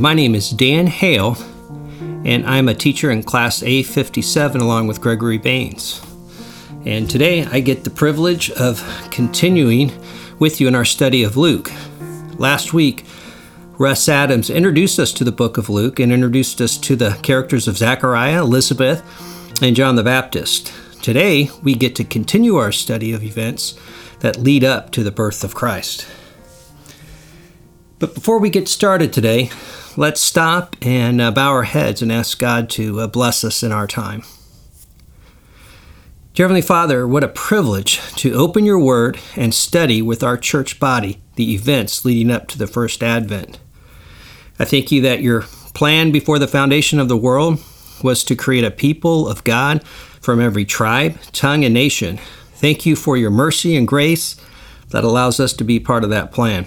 my name is Dan Hale, and I'm a teacher in Class A57 along with Gregory Baines. And today I get the privilege of continuing with you in our study of Luke. Last week, Russ Adams introduced us to the book of Luke and introduced us to the characters of Zechariah, Elizabeth, and John the Baptist. Today, we get to continue our study of events that lead up to the birth of Christ. But before we get started today, let's stop and uh, bow our heads and ask God to uh, bless us in our time. Dear Heavenly Father, what a privilege to open your word and study with our church body the events leading up to the first advent. I thank you that your plan before the foundation of the world was to create a people of God from every tribe, tongue, and nation. Thank you for your mercy and grace that allows us to be part of that plan.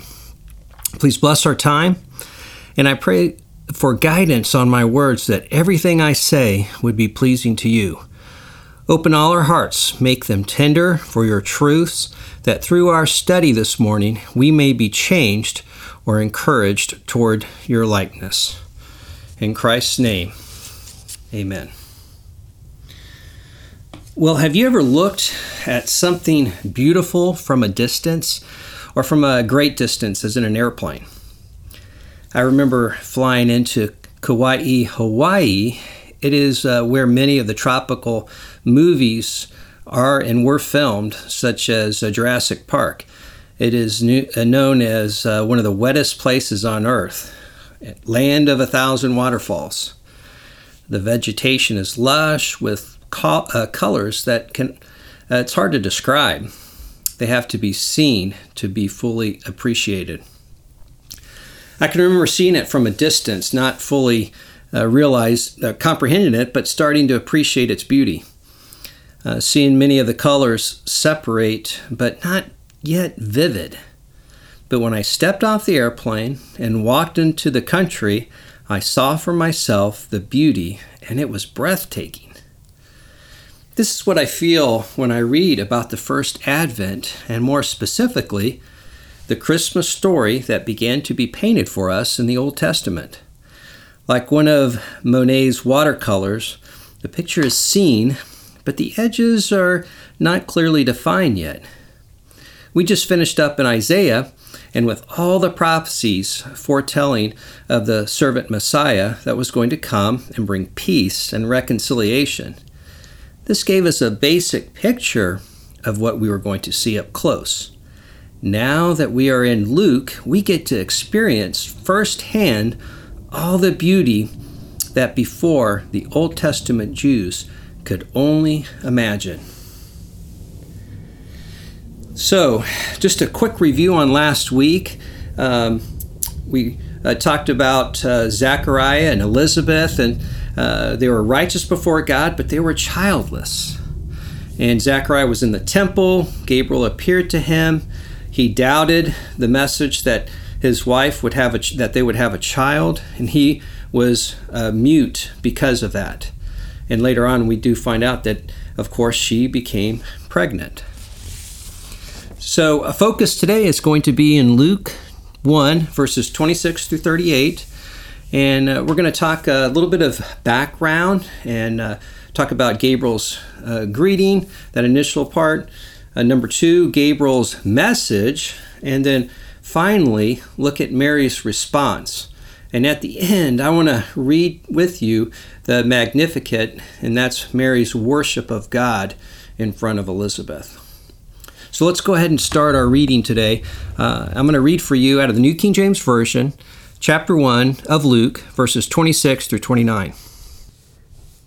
Please bless our time, and I pray for guidance on my words that everything I say would be pleasing to you. Open all our hearts, make them tender for your truths, that through our study this morning we may be changed or encouraged toward your likeness. In Christ's name, amen. Well, have you ever looked at something beautiful from a distance or from a great distance, as in an airplane? I remember flying into Kauai, Hawaii. It is uh, where many of the tropical movies are and were filmed, such as uh, Jurassic Park. It is new, uh, known as uh, one of the wettest places on Earth, land of a thousand waterfalls. The vegetation is lush with co- uh, colors that can, uh, it's hard to describe. They have to be seen to be fully appreciated. I can remember seeing it from a distance, not fully uh, realized, uh, comprehending it, but starting to appreciate its beauty. Uh, seeing many of the colors separate, but not yet vivid. But when I stepped off the airplane and walked into the country, I saw for myself the beauty, and it was breathtaking. This is what I feel when I read about the first Advent, and more specifically, the Christmas story that began to be painted for us in the Old Testament. Like one of Monet's watercolors, the picture is seen, but the edges are not clearly defined yet. We just finished up in Isaiah, and with all the prophecies foretelling of the servant Messiah that was going to come and bring peace and reconciliation. This gave us a basic picture of what we were going to see up close. Now that we are in Luke, we get to experience firsthand all the beauty that before the Old Testament Jews could only imagine. So, just a quick review on last week. Um, we uh, talked about uh, Zechariah and Elizabeth, and uh, they were righteous before God, but they were childless. And Zechariah was in the temple. Gabriel appeared to him. He doubted the message that his wife would have a ch- that they would have a child, and he was uh, mute because of that. And later on, we do find out that, of course, she became pregnant. So, a focus today is going to be in Luke 1, verses 26 through 38. And uh, we're going to talk a little bit of background and uh, talk about Gabriel's uh, greeting, that initial part. Uh, number two, Gabriel's message. And then finally, look at Mary's response. And at the end, I want to read with you the Magnificat, and that's Mary's worship of God in front of Elizabeth. So let's go ahead and start our reading today. Uh, I'm going to read for you out of the New King James Version chapter 1 of Luke, verses 26 through 29.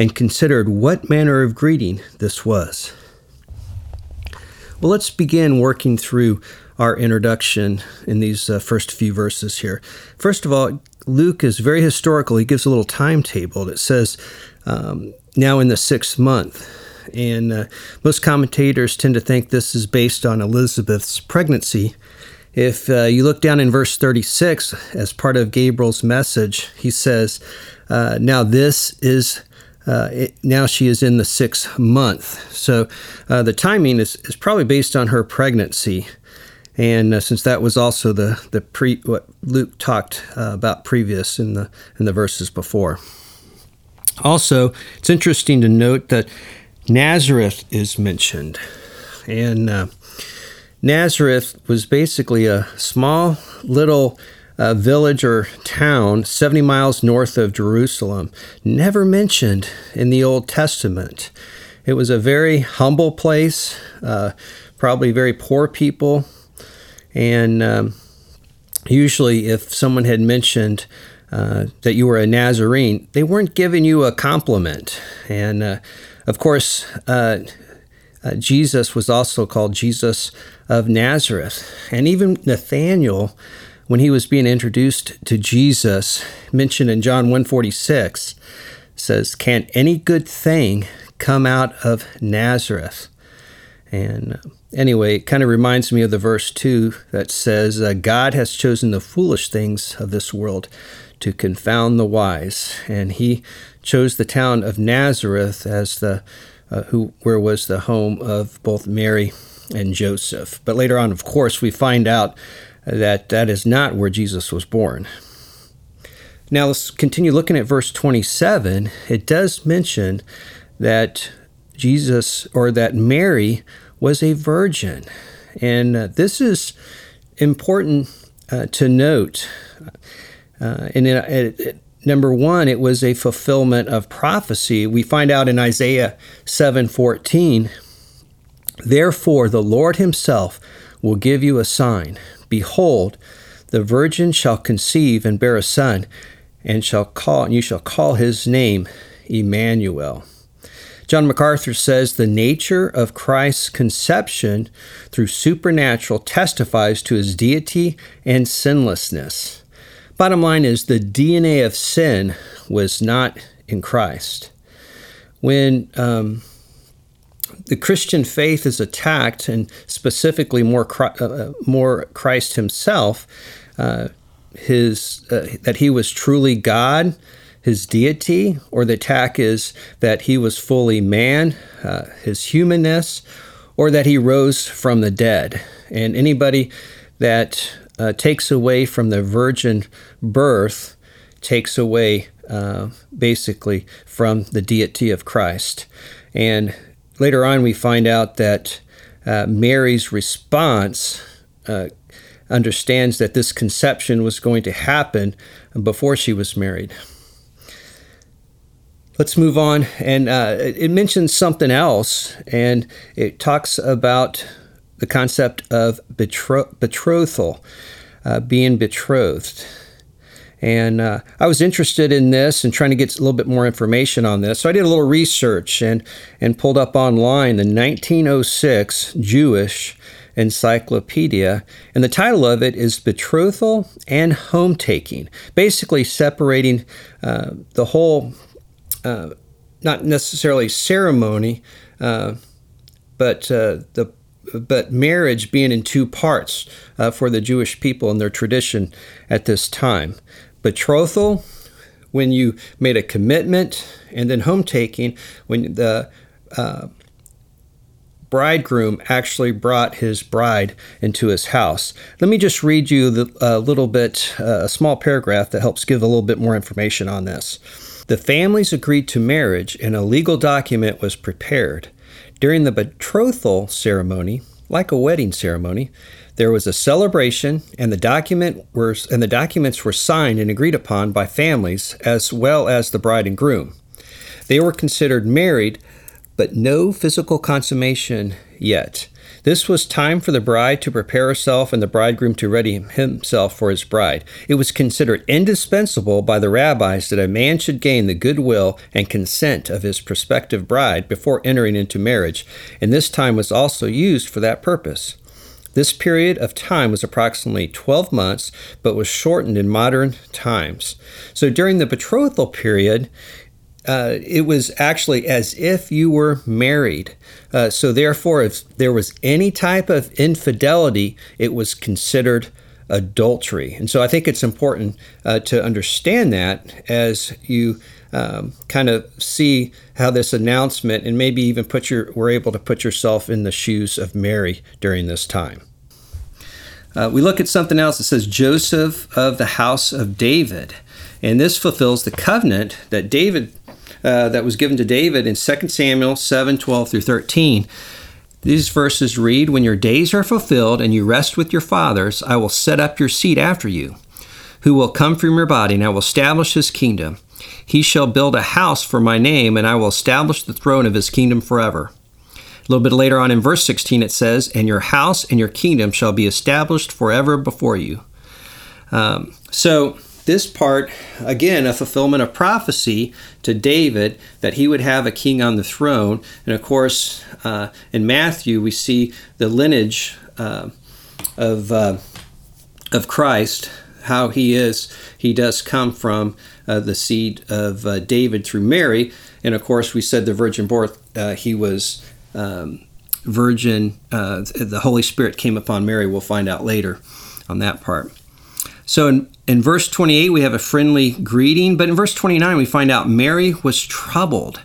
and considered what manner of greeting this was. Well, let's begin working through our introduction in these uh, first few verses here. First of all, Luke is very historical. He gives a little timetable. It says um, now in the sixth month. And uh, most commentators tend to think this is based on Elizabeth's pregnancy. If uh, you look down in verse 36, as part of Gabriel's message, he says, uh, Now this is. Uh, it, now she is in the sixth month. So uh, the timing is, is probably based on her pregnancy. And uh, since that was also the, the pre, what Luke talked about previous in the, in the verses before. Also, it's interesting to note that Nazareth is mentioned. And uh, Nazareth was basically a small little uh, village or town 70 miles north of Jerusalem, never mentioned in the Old Testament. It was a very humble place, uh, probably very poor people. And um, usually, if someone had mentioned uh, that you were a Nazarene, they weren't giving you a compliment. And uh, of course, uh, uh, Jesus was also called Jesus of Nazareth. And even Nathanael, when he was being introduced to Jesus, mentioned in John 146, says, Can any good thing come out of Nazareth? And uh, anyway, it kind of reminds me of the verse 2 that says, uh, God has chosen the foolish things of this world to confound the wise. And he chose the town of Nazareth as the uh, who where was the home of both Mary and Joseph. But later on, of course, we find out that that is not where Jesus was born. Now let's continue looking at verse 27. It does mention that Jesus or that Mary was a virgin. And uh, this is important uh, to note. Uh, and it, number one, it was a fulfillment of prophecy. We find out in Isaiah 7:14, "Therefore the Lord himself will give you a sign. Behold, the virgin shall conceive and bear a son, and shall call and you shall call his name Emmanuel." John MacArthur says the nature of Christ's conception through supernatural testifies to his deity and sinlessness. Bottom line is the DNA of sin was not in Christ. When um, the Christian faith is attacked, and specifically more uh, uh, more Christ Himself, uh, his uh, that He was truly God, His deity, or the attack is that He was fully man, uh, His humanness, or that He rose from the dead. And anybody that uh, takes away from the virgin birth, takes away basically from the deity of Christ. And later on, we find out that uh, Mary's response uh, understands that this conception was going to happen before she was married. Let's move on. And uh, it mentions something else, and it talks about the concept of betro- betrothal, uh, being betrothed. And uh, I was interested in this and trying to get a little bit more information on this. So I did a little research and, and pulled up online the 1906 Jewish Encyclopedia. And the title of it is Betrothal and Hometaking, basically separating uh, the whole, uh, not necessarily ceremony, uh, but uh, the but marriage being in two parts uh, for the Jewish people and their tradition at this time. Betrothal, when you made a commitment, and then home taking, when the uh, bridegroom actually brought his bride into his house. Let me just read you a little bit, uh, a small paragraph that helps give a little bit more information on this. The families agreed to marriage, and a legal document was prepared. During the betrothal ceremony, like a wedding ceremony, there was a celebration and the document were and the documents were signed and agreed upon by families as well as the bride and groom. They were considered married, but no physical consummation yet. This was time for the bride to prepare herself and the bridegroom to ready himself for his bride. It was considered indispensable by the rabbis that a man should gain the goodwill and consent of his prospective bride before entering into marriage, and this time was also used for that purpose. This period of time was approximately 12 months, but was shortened in modern times. So during the betrothal period, uh, it was actually as if you were married. Uh, so, therefore, if there was any type of infidelity, it was considered adultery. And so, I think it's important uh, to understand that as you um, kind of see how this announcement and maybe even put your were able to put yourself in the shoes of Mary during this time. Uh, we look at something else that says Joseph of the house of David. And this fulfills the covenant that David uh, that was given to David in 2 Samuel 7 12 through 13. These verses read When your days are fulfilled and you rest with your fathers, I will set up your seat after you, who will come from your body, and I will establish his kingdom. He shall build a house for my name, and I will establish the throne of his kingdom forever. A little bit later on in verse 16, it says, And your house and your kingdom shall be established forever before you. Um, so, this part, again, a fulfillment of prophecy to David that he would have a king on the throne. And of course, uh, in Matthew, we see the lineage uh, of, uh, of Christ, how he is, he does come from uh, the seed of uh, David through Mary. And of course, we said the virgin birth, uh, he was. Um, virgin, the Holy Spirit came upon Mary. We'll find out later on that part. So in, in verse 28, we have a friendly greeting, but in verse 29, we find out Mary was troubled.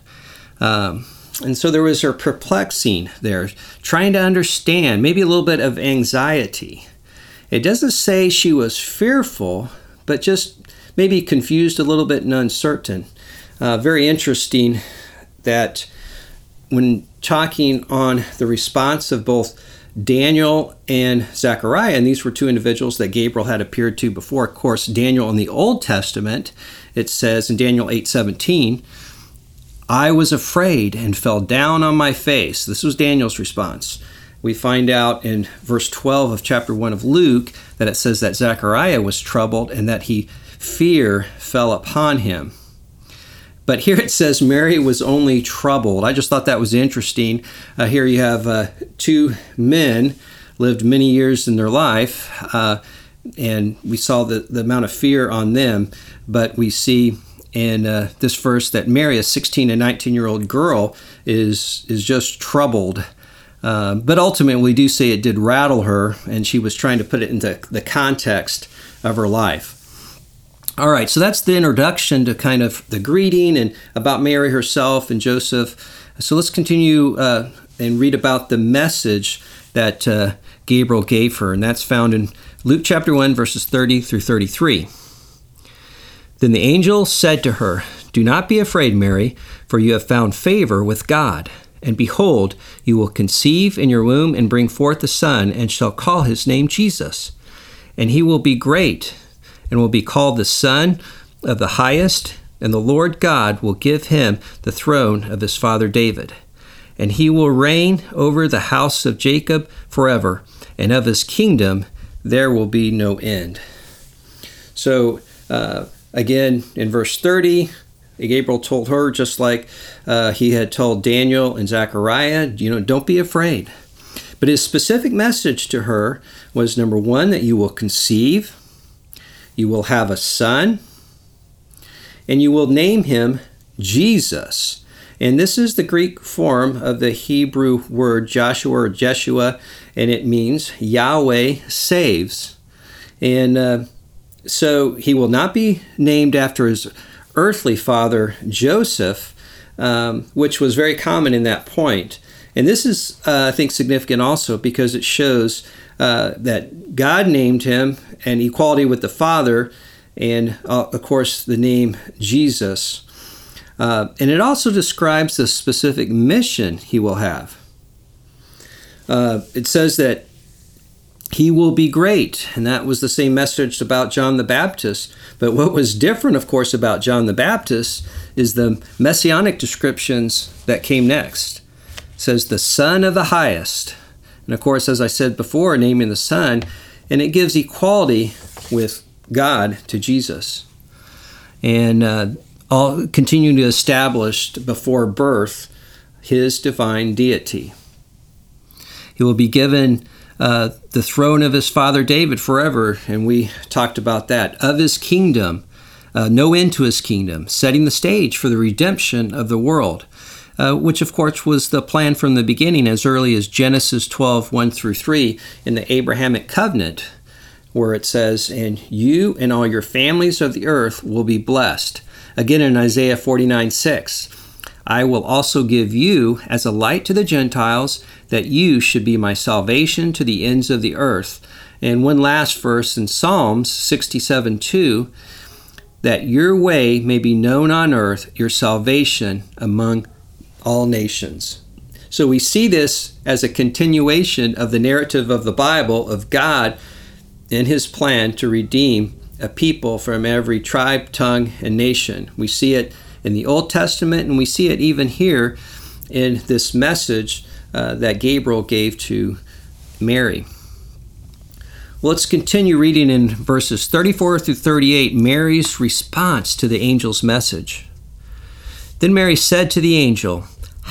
Um, and so there was her perplexing there, trying to understand, maybe a little bit of anxiety. It doesn't say she was fearful, but just maybe confused a little bit and uncertain. Uh, very interesting that when talking on the response of both Daniel and Zechariah, and these were two individuals that Gabriel had appeared to before. Of course, Daniel in the Old Testament, it says in Daniel 8:17, I was afraid and fell down on my face. This was Daniel's response. We find out in verse 12 of chapter 1 of Luke that it says that Zechariah was troubled and that he fear fell upon him. But here it says Mary was only troubled. I just thought that was interesting. Uh, here you have uh, two men lived many years in their life, uh, and we saw the, the amount of fear on them. But we see in uh, this verse that Mary, a 16 and 19 year old girl, is is just troubled. Uh, but ultimately, we do say it did rattle her, and she was trying to put it into the context of her life. All right, so that's the introduction to kind of the greeting and about Mary herself and Joseph. So let's continue uh, and read about the message that uh, Gabriel gave her, and that's found in Luke chapter 1, verses 30 through 33. Then the angel said to her, Do not be afraid, Mary, for you have found favor with God. And behold, you will conceive in your womb and bring forth a son, and shall call his name Jesus. And he will be great and will be called the Son of the Highest, and the Lord God will give him the throne of his father David. And he will reign over the house of Jacob forever, and of his kingdom there will be no end. So, uh, again, in verse 30, Gabriel told her, just like uh, he had told Daniel and Zechariah, you know, don't be afraid. But his specific message to her was number one, that you will conceive you will have a son, and you will name him Jesus. And this is the Greek form of the Hebrew word Joshua or Jeshua, and it means Yahweh saves. And uh, so he will not be named after his earthly father, Joseph, um, which was very common in that point. And this is, uh, I think, significant also because it shows uh, that God named him and equality with the Father, and uh, of course the name Jesus. Uh, and it also describes the specific mission he will have. Uh, it says that he will be great, and that was the same message about John the Baptist. But what was different, of course, about John the Baptist is the messianic descriptions that came next. Says, the Son of the Highest. And of course, as I said before, naming the Son, and it gives equality with God to Jesus. And uh, all continuing to establish before birth his divine deity. He will be given uh, the throne of his father David forever, and we talked about that, of his kingdom. uh, no end to his kingdom, setting the stage for the redemption of the world. Uh, which of course was the plan from the beginning as early as Genesis 12, 1 through 3 in the Abrahamic covenant, where it says, And you and all your families of the earth will be blessed. Again in Isaiah 49, 6. I will also give you as a light to the Gentiles, that you should be my salvation to the ends of the earth. And one last verse in Psalms 67 2 that your way may be known on earth, your salvation among all nations. So we see this as a continuation of the narrative of the Bible of God in his plan to redeem a people from every tribe, tongue, and nation. We see it in the Old Testament, and we see it even here in this message uh, that Gabriel gave to Mary. Let's continue reading in verses 34 through 38 Mary's response to the angel's message. Then Mary said to the angel,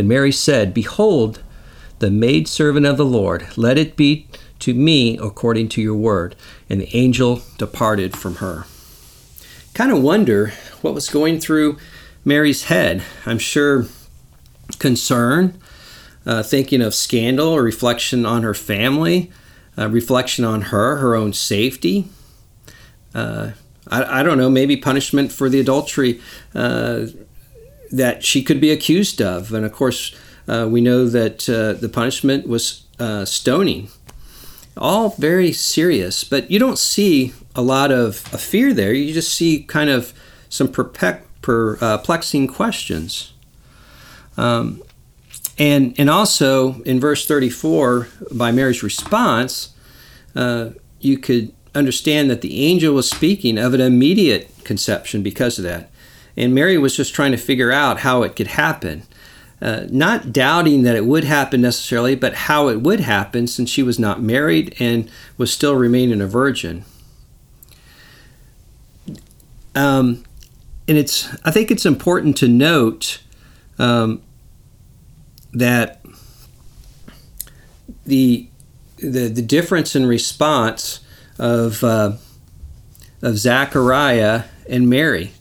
Then Mary said, Behold, the maidservant of the Lord, let it be to me according to your word. And the angel departed from her. Kind of wonder what was going through Mary's head. I'm sure concern, uh, thinking of scandal or reflection on her family, reflection on her, her own safety. Uh, I, I, don't know, maybe punishment for the adultery uh, that she could be accused of. And of course, uh, we know that uh, the punishment was stoning. All very serious, but you don't see a lot of a fear there. You just see kind of some perplexing questions. Um, and, and also in verse 34, by Mary's response, uh, you could understand that the angel was speaking of an immediate conception because of that. And Mary was just trying to figure out how it could happen. Uh, not doubting that it would happen necessarily, but how it would happen since she was not married and was still remaining a virgin. Um, and it's I think it's important to note um, that the, the the difference in response of uh, of Zachariah and Mary,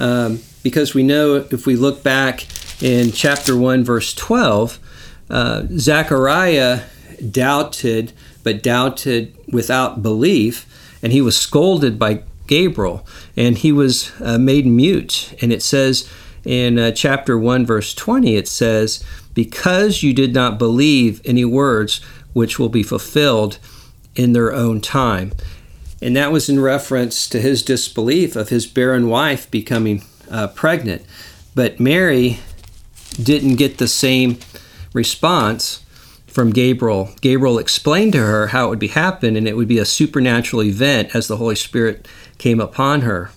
um, because we know if we look back in chapter one verse twelve, uh, Zachariah doubted, but doubted without belief, and he was scolded by Gabriel, and he was uh, made mute. And it says in uh, chapter 1, verse 20, it says, Because you did not believe any words which will be fulfilled in their own time. And that was in reference to his disbelief of his barren wife becoming uh, pregnant. But Mary didn't get the same response from Gabriel. Gabriel explained to her how it would be happen, and it would be a supernatural event as the Holy Spirit came upon her.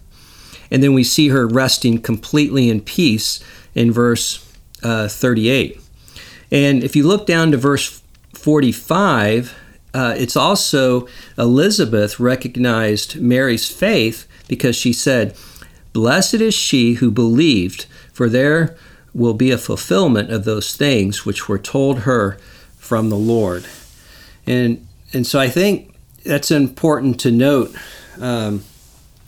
And then we see her resting completely in peace in verse uh, 38. And if you look down to verse 45, uh, it's also Elizabeth recognized Mary's faith because she said, Blessed is she who believed, for there will be a fulfillment of those things which were told her from the Lord. And, and so I think that's important to note um,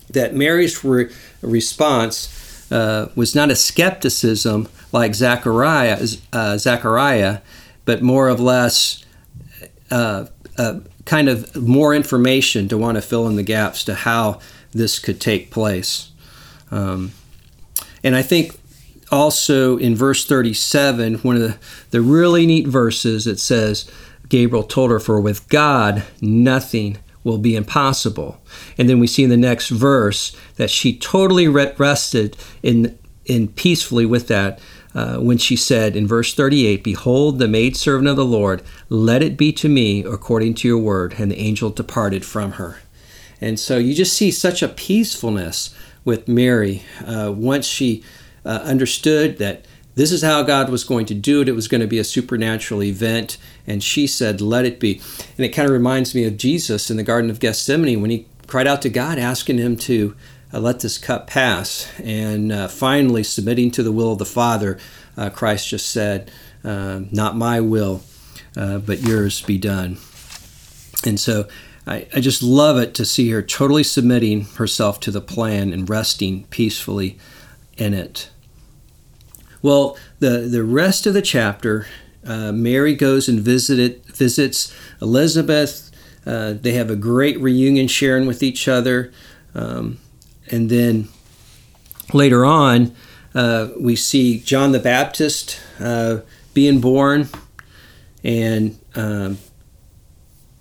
that Mary's re- response uh, was not a skepticism like Zechariah, uh, Zechariah but more or less uh, uh, kind of more information to want to fill in the gaps to how this could take place. Um, and I think also in verse 37, one of the, the really neat verses, it says, Gabriel told her, For with God nothing will be impossible. And then we see in the next verse that she totally rested in, in peacefully with that uh, when she said in verse 38, Behold, the maidservant of the Lord, let it be to me according to your word. And the angel departed from her. And so you just see such a peacefulness with Mary. Uh, once she uh, understood that this is how God was going to do it, it was going to be a supernatural event, and she said, Let it be. And it kind of reminds me of Jesus in the Garden of Gethsemane when he cried out to God, asking him to let this cup pass. And uh, finally, submitting to the will of the Father, uh, Christ just said, uh, Not my will, uh, but yours be done. And so I, I just love it to see her totally submitting herself to the plan and resting peacefully in it. Well, the, the rest of the chapter, uh, Mary goes and visited, visits Elizabeth. Uh, they have a great reunion sharing with each other. Um, and then later on, uh, we see John the Baptist uh, being born and um,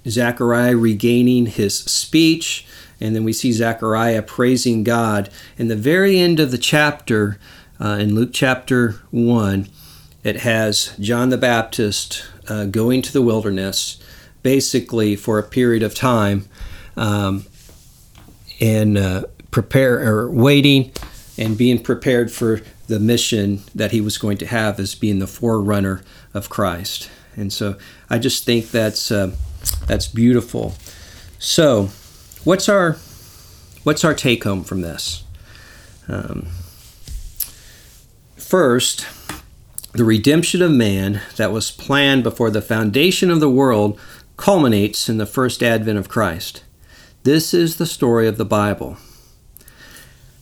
Zechariah regaining his speech. And then we see Zechariah praising God. In the very end of the chapter, uh, in Luke chapter 1, it has John the Baptist uh, going to the wilderness basically for a period of time um, and uh, prepare or waiting and being prepared for the mission that he was going to have as being the forerunner of Christ. And so I just think that's uh, that's beautiful. So, what's our what's our take home from this? Um, first, the redemption of man that was planned before the foundation of the world culminates in the first advent of Christ. This is the story of the Bible.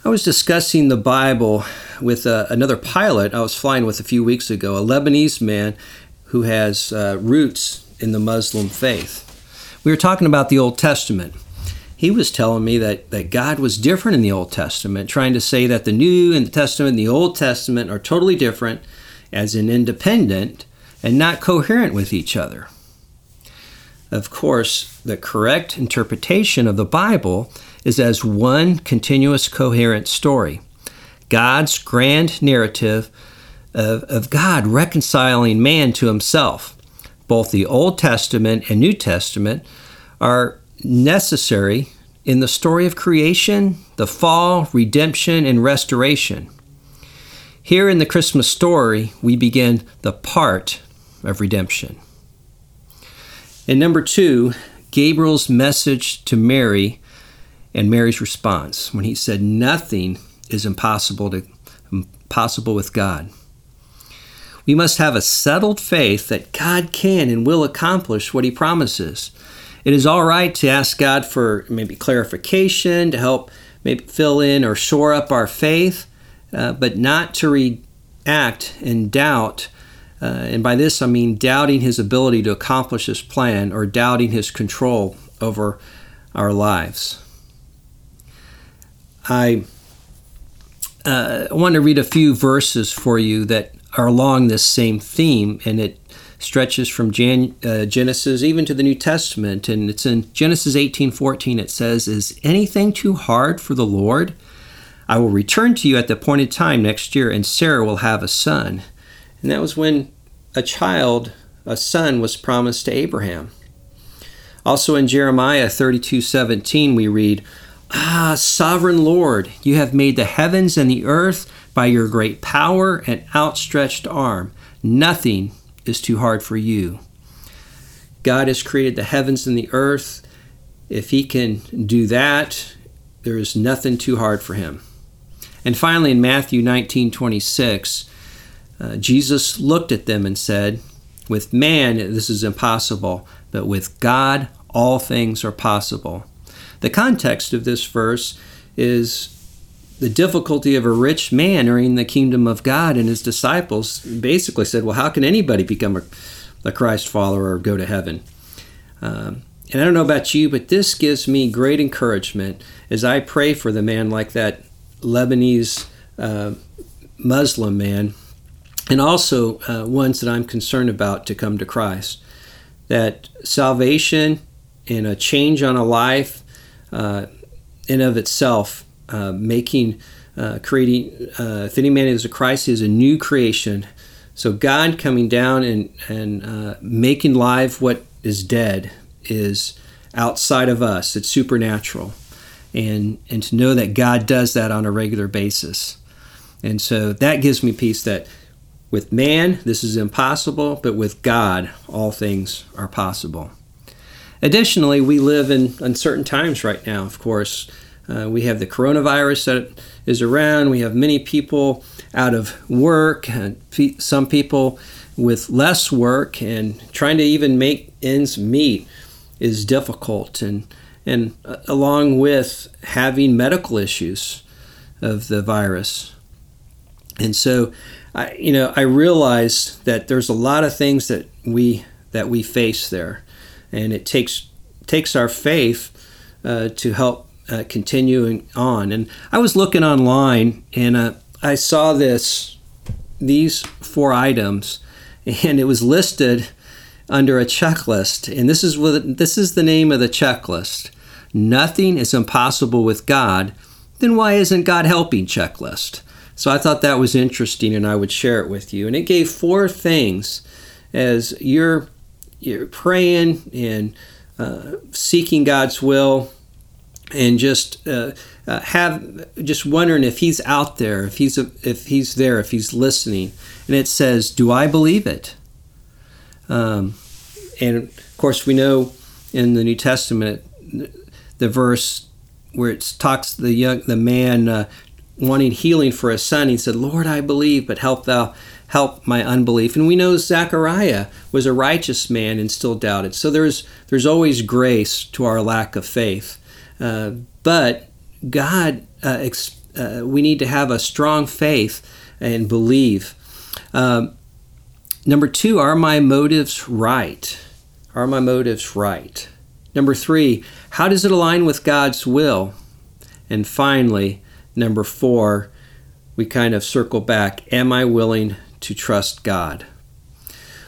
I was discussing the Bible with uh, another pilot I was flying with a few weeks ago, a Lebanese man who has uh, roots in the Muslim faith. We were talking about the Old Testament. He was telling me that, that God was different in the Old Testament, trying to say that the New and the Testament and the Old Testament are totally different, as in independent and not coherent with each other. Of course, the correct interpretation of the Bible is as one continuous coherent story. God's grand narrative of, of God reconciling man to himself both the Old Testament and New Testament are necessary in the story of creation, the fall, redemption, and restoration. Here in the Christmas story, we begin the part of redemption. And number two, Gabriel's message to Mary and Mary's response when he said, Nothing is impossible, to, impossible with God. We must have a settled faith that God can and will accomplish what He promises. It is all right to ask God for maybe clarification, to help maybe fill in or shore up our faith, uh, but not to react in doubt. Uh, and by this I mean doubting His ability to accomplish His plan or doubting His control over our lives. I uh, want to read a few verses for you that are along this same theme, and it stretches from Jan, uh, Genesis even to the New Testament. And it's in Genesis 18:14. It says, "Is anything too hard for the Lord? I will return to you at the appointed time next year, and Sarah will have a son." And that was when a child, a son, was promised to Abraham. Also in Jeremiah 32:17, we read, Ah, sovereign Lord, you have made the heavens and the earth by your great power and outstretched arm. Nothing is too hard for you. God has created the heavens and the earth. If He can do that, there is nothing too hard for Him. And finally, in Matthew 19 26, uh, Jesus looked at them and said, With man, this is impossible, but with God, all things are possible. The context of this verse is the difficulty of a rich man entering the kingdom of God, and his disciples basically said, Well, how can anybody become a, a Christ follower or go to heaven? Um, and I don't know about you, but this gives me great encouragement as I pray for the man like that Lebanese uh, Muslim man, and also uh, ones that I'm concerned about to come to Christ. That salvation and a change on a life in of itself uh, making, uh, creating, uh, if any man is a Christ, he is a new creation. So God coming down and, and uh, making live what is dead is outside of us. It's supernatural. and, and to know that God does that on a regular basis. And so that gives me peace that with man, this is impossible, but with God, all things are possible. Additionally, we live in uncertain times right now, of course. Uh, we have the coronavirus that is around. We have many people out of work, and some people with less work, and trying to even make ends meet is difficult. And, and uh, along with having medical issues of the virus. And so I, you know, I realize that there's a lot of things that we that we face there, and it takes takes our faith uh, to help uh, continuing on. And I was looking online, and uh, I saw this these four items, and it was listed under a checklist. And this is what this is the name of the checklist. Nothing is impossible with God. Then why isn't God helping? Checklist. So I thought that was interesting and I would share it with you. And it gave four things as you're, you're praying and uh, seeking God's will and just uh, uh, have just wondering if he's out there, if he's if he's there, if he's listening. And it says, "Do I believe it?" Um, and of course, we know in the New Testament the verse where it talks the young the man uh, wanting healing for his son, he said, Lord, I believe, but help thou help my unbelief. And we know Zechariah was a righteous man and still doubted. So there's there's always grace to our lack of faith. Uh, but God, uh, ex- uh, we need to have a strong faith and believe. Um, number two, are my motives right? Are my motives right? Number three, how does it align with God's will? And finally, Number four, we kind of circle back Am I willing to trust God?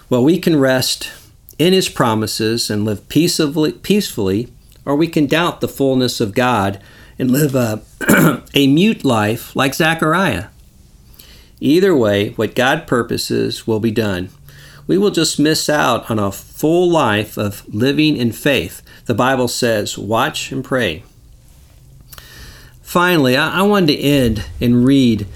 Well, we can rest in His promises and live peaceably, peacefully, or we can doubt the fullness of God and live a, a mute life like Zechariah. Either way, what God purposes will be done. We will just miss out on a full life of living in faith. The Bible says, Watch and pray finally, I, I wanted to end and read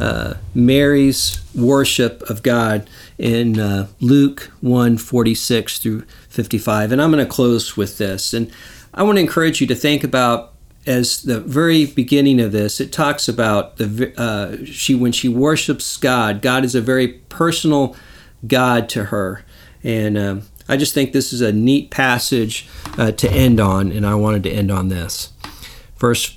uh, Mary's worship of God in uh, Luke 1 46 through 55. And I'm going to close with this. And I want to encourage you to think about as the very beginning of this, it talks about the uh, she when she worships God. God is a very personal God to her, and um, I just think this is a neat passage uh, to end on, and I wanted to end on this. Verse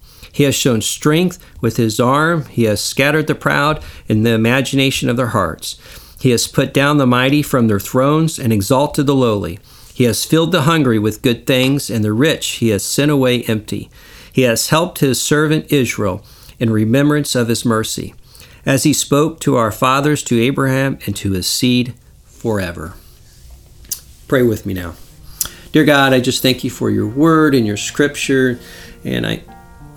He has shown strength with his arm. He has scattered the proud in the imagination of their hearts. He has put down the mighty from their thrones and exalted the lowly. He has filled the hungry with good things, and the rich he has sent away empty. He has helped his servant Israel in remembrance of his mercy, as he spoke to our fathers, to Abraham, and to his seed forever. Pray with me now. Dear God, I just thank you for your word and your scripture, and I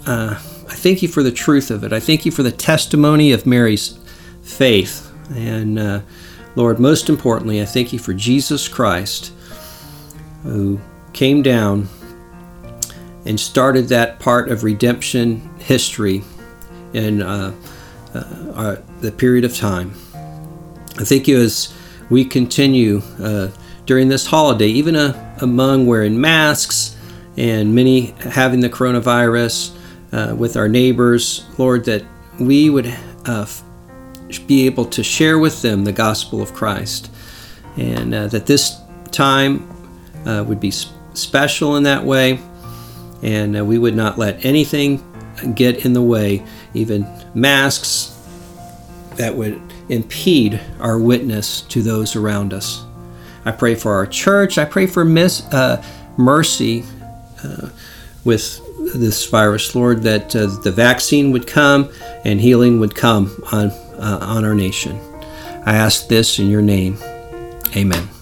uh, I thank you for the truth of it. I thank you for the testimony of Mary's faith. And uh, Lord, most importantly, I thank you for Jesus Christ who came down and started that part of redemption history in uh, uh, our, the period of time. I thank you as we continue uh, during this holiday, even uh, among wearing masks and many having the coronavirus uh, with our neighbors, Lord, that we would uh, be able to share with them the gospel of Christ, and uh, that this time uh, would be special in that way, and uh, we would not let anything get in the way, even masks that would impede our witness to those around us. I pray for our church. I pray for mis- uh, mercy with this virus, Lord, that uh, the vaccine would come and healing would come on, uh, on our nation. I ask this in your name. Amen.